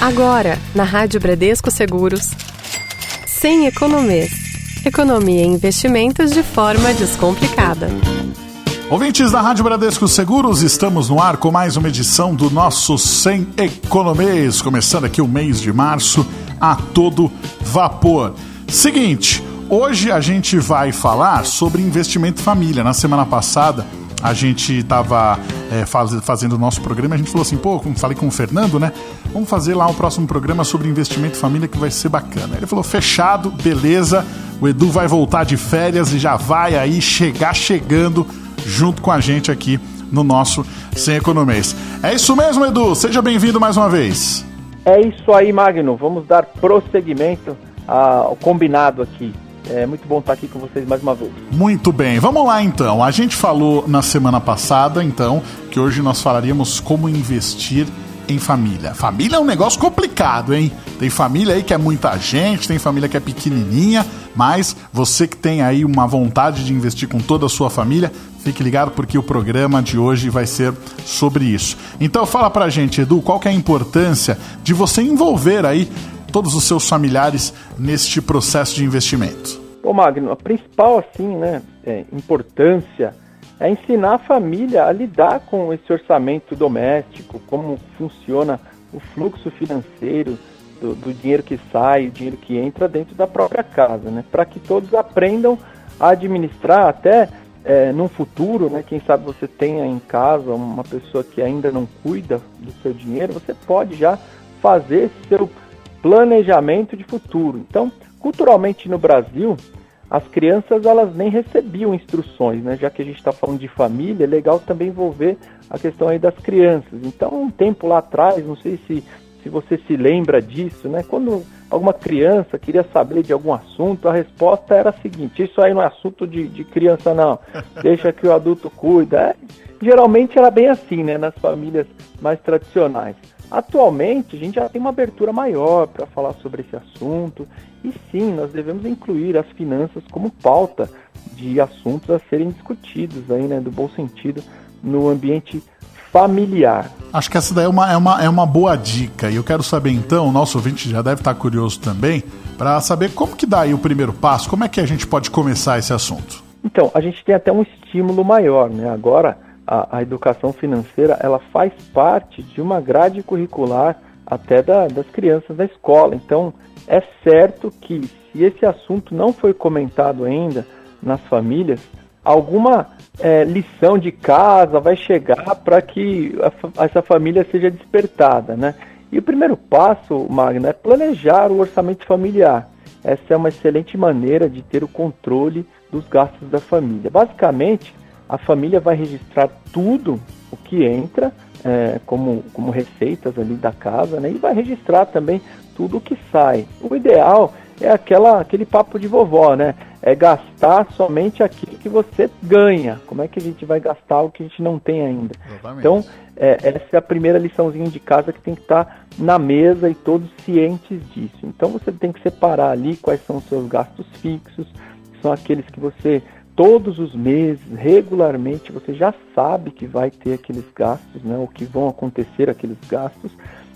Agora, na Rádio Bradesco Seguros, sem economês. Economia e investimentos de forma descomplicada. Ouvintes da Rádio Bradesco Seguros, estamos no ar com mais uma edição do nosso Sem Economês, começando aqui o mês de março a todo vapor. Seguinte, hoje a gente vai falar sobre investimento família. Na semana passada, a gente estava é, faz, fazendo o nosso programa, a gente falou assim, pô, falei com o Fernando, né? Vamos fazer lá um próximo programa sobre investimento família que vai ser bacana. Ele falou, fechado, beleza, o Edu vai voltar de férias e já vai aí chegar chegando junto com a gente aqui no nosso Sem Economês. É isso mesmo, Edu, seja bem-vindo mais uma vez. É isso aí, Magno, vamos dar prosseguimento ao combinado aqui. É muito bom estar aqui com vocês mais uma vez. Muito bem, vamos lá então. A gente falou na semana passada, então, que hoje nós falaríamos como investir em família. Família é um negócio complicado, hein? Tem família aí que é muita gente, tem família que é pequenininha, mas você que tem aí uma vontade de investir com toda a sua família, fique ligado porque o programa de hoje vai ser sobre isso. Então fala pra gente, Edu, qual que é a importância de você envolver aí todos os seus familiares neste processo de investimento? Ô Magno, a principal assim, né, é, importância é ensinar a família a lidar com esse orçamento doméstico, como funciona o fluxo financeiro do, do dinheiro que sai, o dinheiro que entra dentro da própria casa, né, para que todos aprendam a administrar até é, num futuro, né, quem sabe você tenha em casa uma pessoa que ainda não cuida do seu dinheiro, você pode já fazer seu planejamento de futuro. Então, culturalmente no Brasil, as crianças elas nem recebiam instruções, né? Já que a gente está falando de família, é legal também envolver a questão aí das crianças. Então, um tempo lá atrás, não sei se, se você se lembra disso, né? Quando alguma criança queria saber de algum assunto, a resposta era a seguinte: isso aí não é assunto de, de criança, não. Deixa que o adulto cuida. É, geralmente era bem assim, né? Nas famílias mais tradicionais. Atualmente, a gente já tem uma abertura maior para falar sobre esse assunto e sim, nós devemos incluir as finanças como pauta de assuntos a serem discutidos aí, né, do bom sentido, no ambiente familiar. Acho que essa daí é uma, é uma, é uma boa dica e eu quero saber então, o nosso ouvinte já deve estar curioso também, para saber como que dá aí o primeiro passo, como é que a gente pode começar esse assunto? Então, a gente tem até um estímulo maior, né? Agora, a, a educação financeira ela faz parte de uma grade curricular até da, das crianças da escola. Então, é certo que se esse assunto não foi comentado ainda nas famílias, alguma é, lição de casa vai chegar para que a, essa família seja despertada, né? E o primeiro passo, Magna, é planejar o orçamento familiar. Essa é uma excelente maneira de ter o controle dos gastos da família. Basicamente, a família vai registrar tudo o que entra é, como, como receitas ali da casa, né? E vai registrar também tudo o que sai. O ideal é aquela, aquele papo de vovó, né? É gastar somente aquilo que você ganha. Como é que a gente vai gastar o que a gente não tem ainda? Exatamente. Então, é, essa é a primeira liçãozinha de casa que tem que estar na mesa e todos cientes disso. Então, você tem que separar ali quais são os seus gastos fixos, que são aqueles que você todos os meses, regularmente, você já sabe que vai ter aqueles gastos, né, ou que vão acontecer aqueles gastos,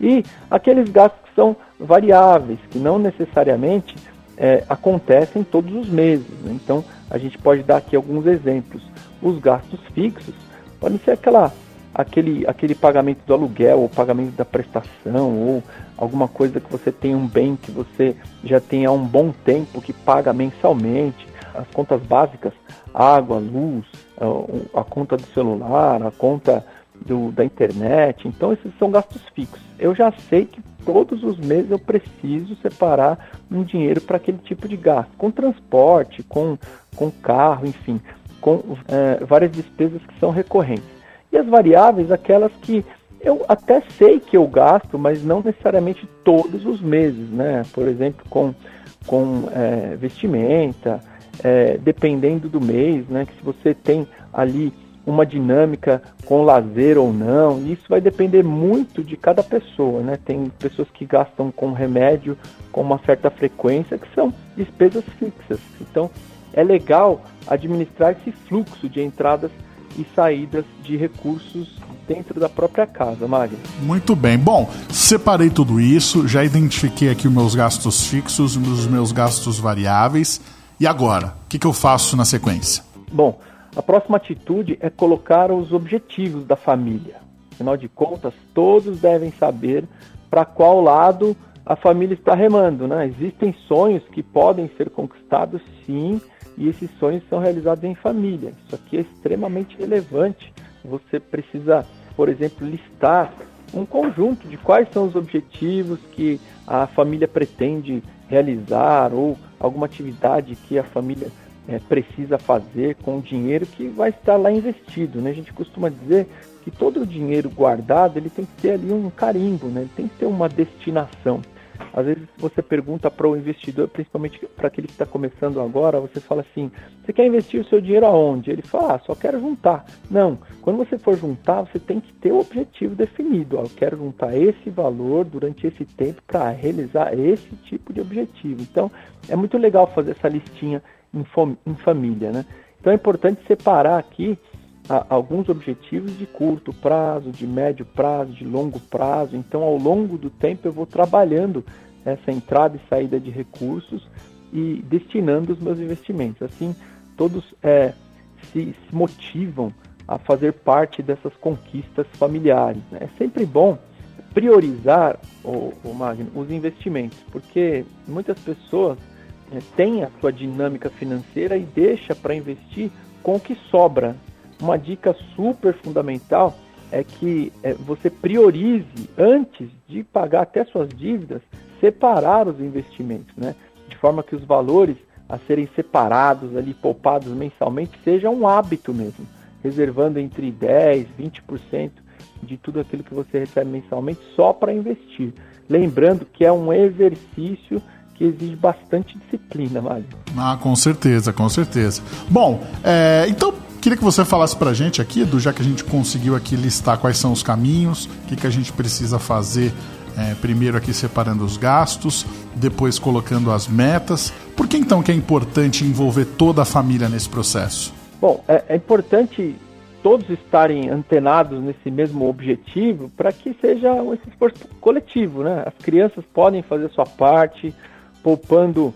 e aqueles gastos que são variáveis, que não necessariamente é, acontecem todos os meses. Né? Então, a gente pode dar aqui alguns exemplos. Os gastos fixos podem ser aquela, aquele, aquele pagamento do aluguel, ou pagamento da prestação, ou alguma coisa que você tem um bem que você já tem há um bom tempo, que paga mensalmente as contas básicas, água, luz, a, a conta do celular, a conta do, da internet. Então, esses são gastos fixos. Eu já sei que todos os meses eu preciso separar um dinheiro para aquele tipo de gasto, com transporte, com, com carro, enfim, com é, várias despesas que são recorrentes. E as variáveis, aquelas que eu até sei que eu gasto, mas não necessariamente todos os meses, né? Por exemplo, com, com é, vestimenta, é, dependendo do mês, né? Que se você tem ali uma dinâmica com lazer ou não, isso vai depender muito de cada pessoa, né? Tem pessoas que gastam com remédio com uma certa frequência, que são despesas fixas. Então, é legal administrar esse fluxo de entradas e saídas de recursos dentro da própria casa, Magno. Muito bem. Bom, separei tudo isso, já identifiquei aqui os meus gastos fixos, os meus gastos variáveis. E agora? O que, que eu faço na sequência? Bom, a próxima atitude é colocar os objetivos da família. Afinal de contas, todos devem saber para qual lado a família está remando. Né? Existem sonhos que podem ser conquistados, sim, e esses sonhos são realizados em família. Isso aqui é extremamente relevante. Você precisa, por exemplo, listar um conjunto de quais são os objetivos que a família pretende realizar ou alguma atividade que a família é, precisa fazer com o dinheiro que vai estar lá investido. Né? A gente costuma dizer que todo o dinheiro guardado ele tem que ter ali um carimbo, né? ele tem que ter uma destinação. Às vezes você pergunta para o investidor, principalmente para aquele que está começando agora, você fala assim: você quer investir o seu dinheiro aonde? Ele fala: ah, só quero juntar. Não, quando você for juntar, você tem que ter o objetivo definido. eu quero juntar esse valor durante esse tempo para realizar esse tipo de objetivo. Então, é muito legal fazer essa listinha em, em família, né? Então é importante separar aqui alguns objetivos de curto prazo, de médio prazo, de longo prazo. Então, ao longo do tempo, eu vou trabalhando essa entrada e saída de recursos e destinando os meus investimentos. Assim, todos é, se, se, motivam a fazer parte dessas conquistas familiares. Né? É sempre bom priorizar, o, o Magno, os investimentos, porque muitas pessoas é, têm a sua dinâmica financeira e deixa para investir com o que sobra uma dica super fundamental é que é, você priorize antes de pagar até suas dívidas, separar os investimentos, né? De forma que os valores a serem separados ali, poupados mensalmente, seja um hábito mesmo, reservando entre 10, 20% de tudo aquilo que você recebe mensalmente só para investir. Lembrando que é um exercício que exige bastante disciplina, Mário. Ah, com certeza, com certeza. Bom, é, então Queria que você falasse para a gente aqui, do já que a gente conseguiu aqui listar quais são os caminhos, o que, que a gente precisa fazer é, primeiro aqui separando os gastos, depois colocando as metas. Por que então que é importante envolver toda a família nesse processo? Bom, é, é importante todos estarem antenados nesse mesmo objetivo para que seja esse esforço coletivo, né? As crianças podem fazer sua parte, poupando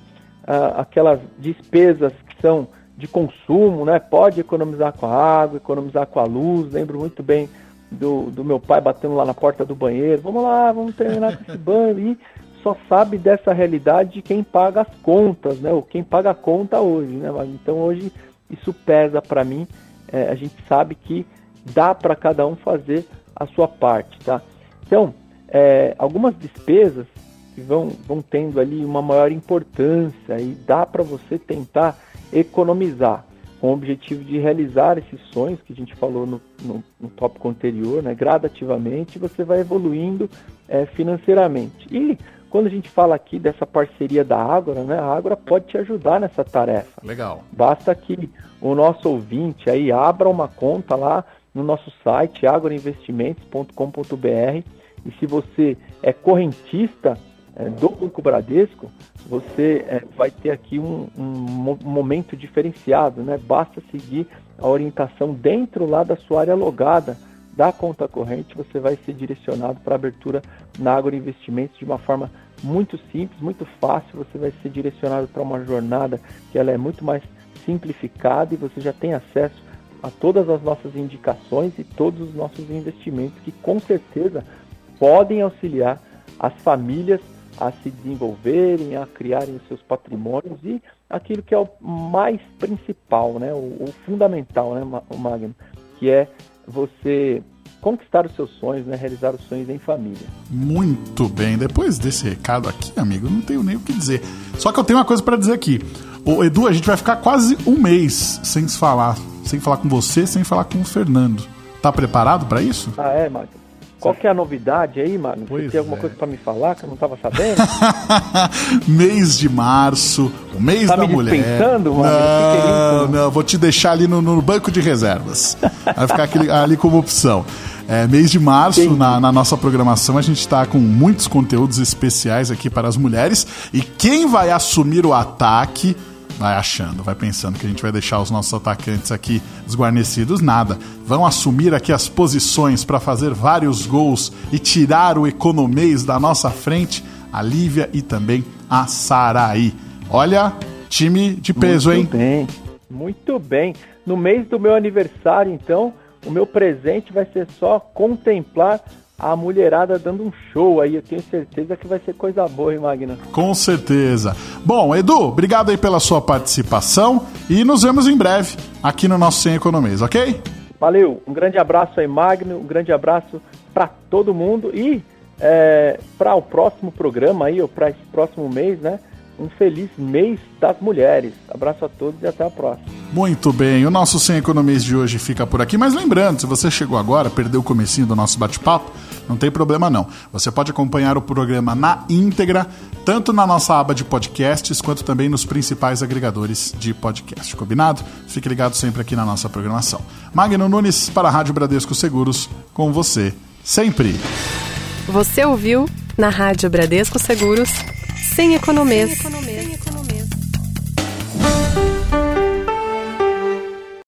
ah, aquelas despesas que são de consumo, né? Pode economizar com a água, economizar com a luz. Lembro muito bem do, do meu pai batendo lá na porta do banheiro. Vamos lá, vamos terminar com esse banho. E só sabe dessa realidade de quem paga as contas, né? Ou quem paga a conta hoje, né? Então hoje isso pesa para mim. É, a gente sabe que dá para cada um fazer a sua parte, tá? Então, é, algumas despesas que vão, vão tendo ali uma maior importância e dá para você tentar economizar, com o objetivo de realizar esses sonhos que a gente falou no, no, no tópico anterior, né? gradativamente você vai evoluindo é, financeiramente. E quando a gente fala aqui dessa parceria da Ágora, né, a Ágora pode te ajudar nessa tarefa. Legal. Basta que o nosso ouvinte aí abra uma conta lá no nosso site agorainvestimentos.com.br e se você é correntista é, do Banco Bradesco, você é, vai ter aqui um, um, momento diferenciado, né? Basta seguir a orientação dentro lá da sua área logada da conta corrente, você vai ser direcionado para abertura na Agro Investimentos de uma forma muito simples, muito fácil. Você vai ser direcionado para uma jornada que ela é muito mais simplificada e você já tem acesso a todas as nossas indicações e todos os nossos investimentos que com certeza podem auxiliar as famílias a se desenvolverem, a criarem os seus patrimônios e aquilo que é o mais principal, né, o, o fundamental, né, Magno, que é você conquistar os seus sonhos, né, realizar os sonhos em família. Muito bem. Depois desse recado aqui, amigo, não tenho nem o que dizer. Só que eu tenho uma coisa para dizer aqui. O Edu, a gente vai ficar quase um mês sem se falar, sem falar com você, sem falar com o Fernando. Tá preparado para isso? Ah, é, Magno. Qual que é a novidade aí, mano? Pois Você tem alguma é. coisa para me falar que eu não estava sabendo? mês de março, o mês tá da me mulher. Pensando, mano? Não, não, vou te deixar ali no, no banco de reservas. Vai ficar aqui, ali como opção. É, mês de março, na, na, nossa programação, a gente está com muitos conteúdos especiais aqui para as mulheres. E quem vai assumir o ataque vai achando, vai pensando que a gente vai deixar os nossos atacantes aqui desguarnecidos. Nada. Vão assumir aqui as posições para fazer vários gols e tirar o economês da nossa frente, a Lívia e também a Saraí. Olha, time de peso, Muito hein? bem, muito bem. No mês do meu aniversário, então, o meu presente vai ser só contemplar a mulherada dando um show aí. Eu tenho certeza que vai ser coisa boa, hein, Magno? Com certeza. Bom, Edu, obrigado aí pela sua participação e nos vemos em breve aqui no nosso Sem Economias, ok? Valeu, um grande abraço aí, Magno, um grande abraço para todo mundo e é, para o próximo programa aí, ou para esse próximo mês, né? Um feliz mês das mulheres. Abraço a todos e até a próxima. Muito bem, o nosso Sem Economias de hoje fica por aqui, mas lembrando, se você chegou agora, perdeu o comecinho do nosso bate-papo, não tem problema não. Você pode acompanhar o programa na íntegra, tanto na nossa aba de podcasts, quanto também nos principais agregadores de podcast, combinado? Fique ligado sempre aqui na nossa programação. Magno Nunes para a Rádio Bradesco Seguros, com você sempre. Você ouviu na Rádio Bradesco Seguros, sem economês.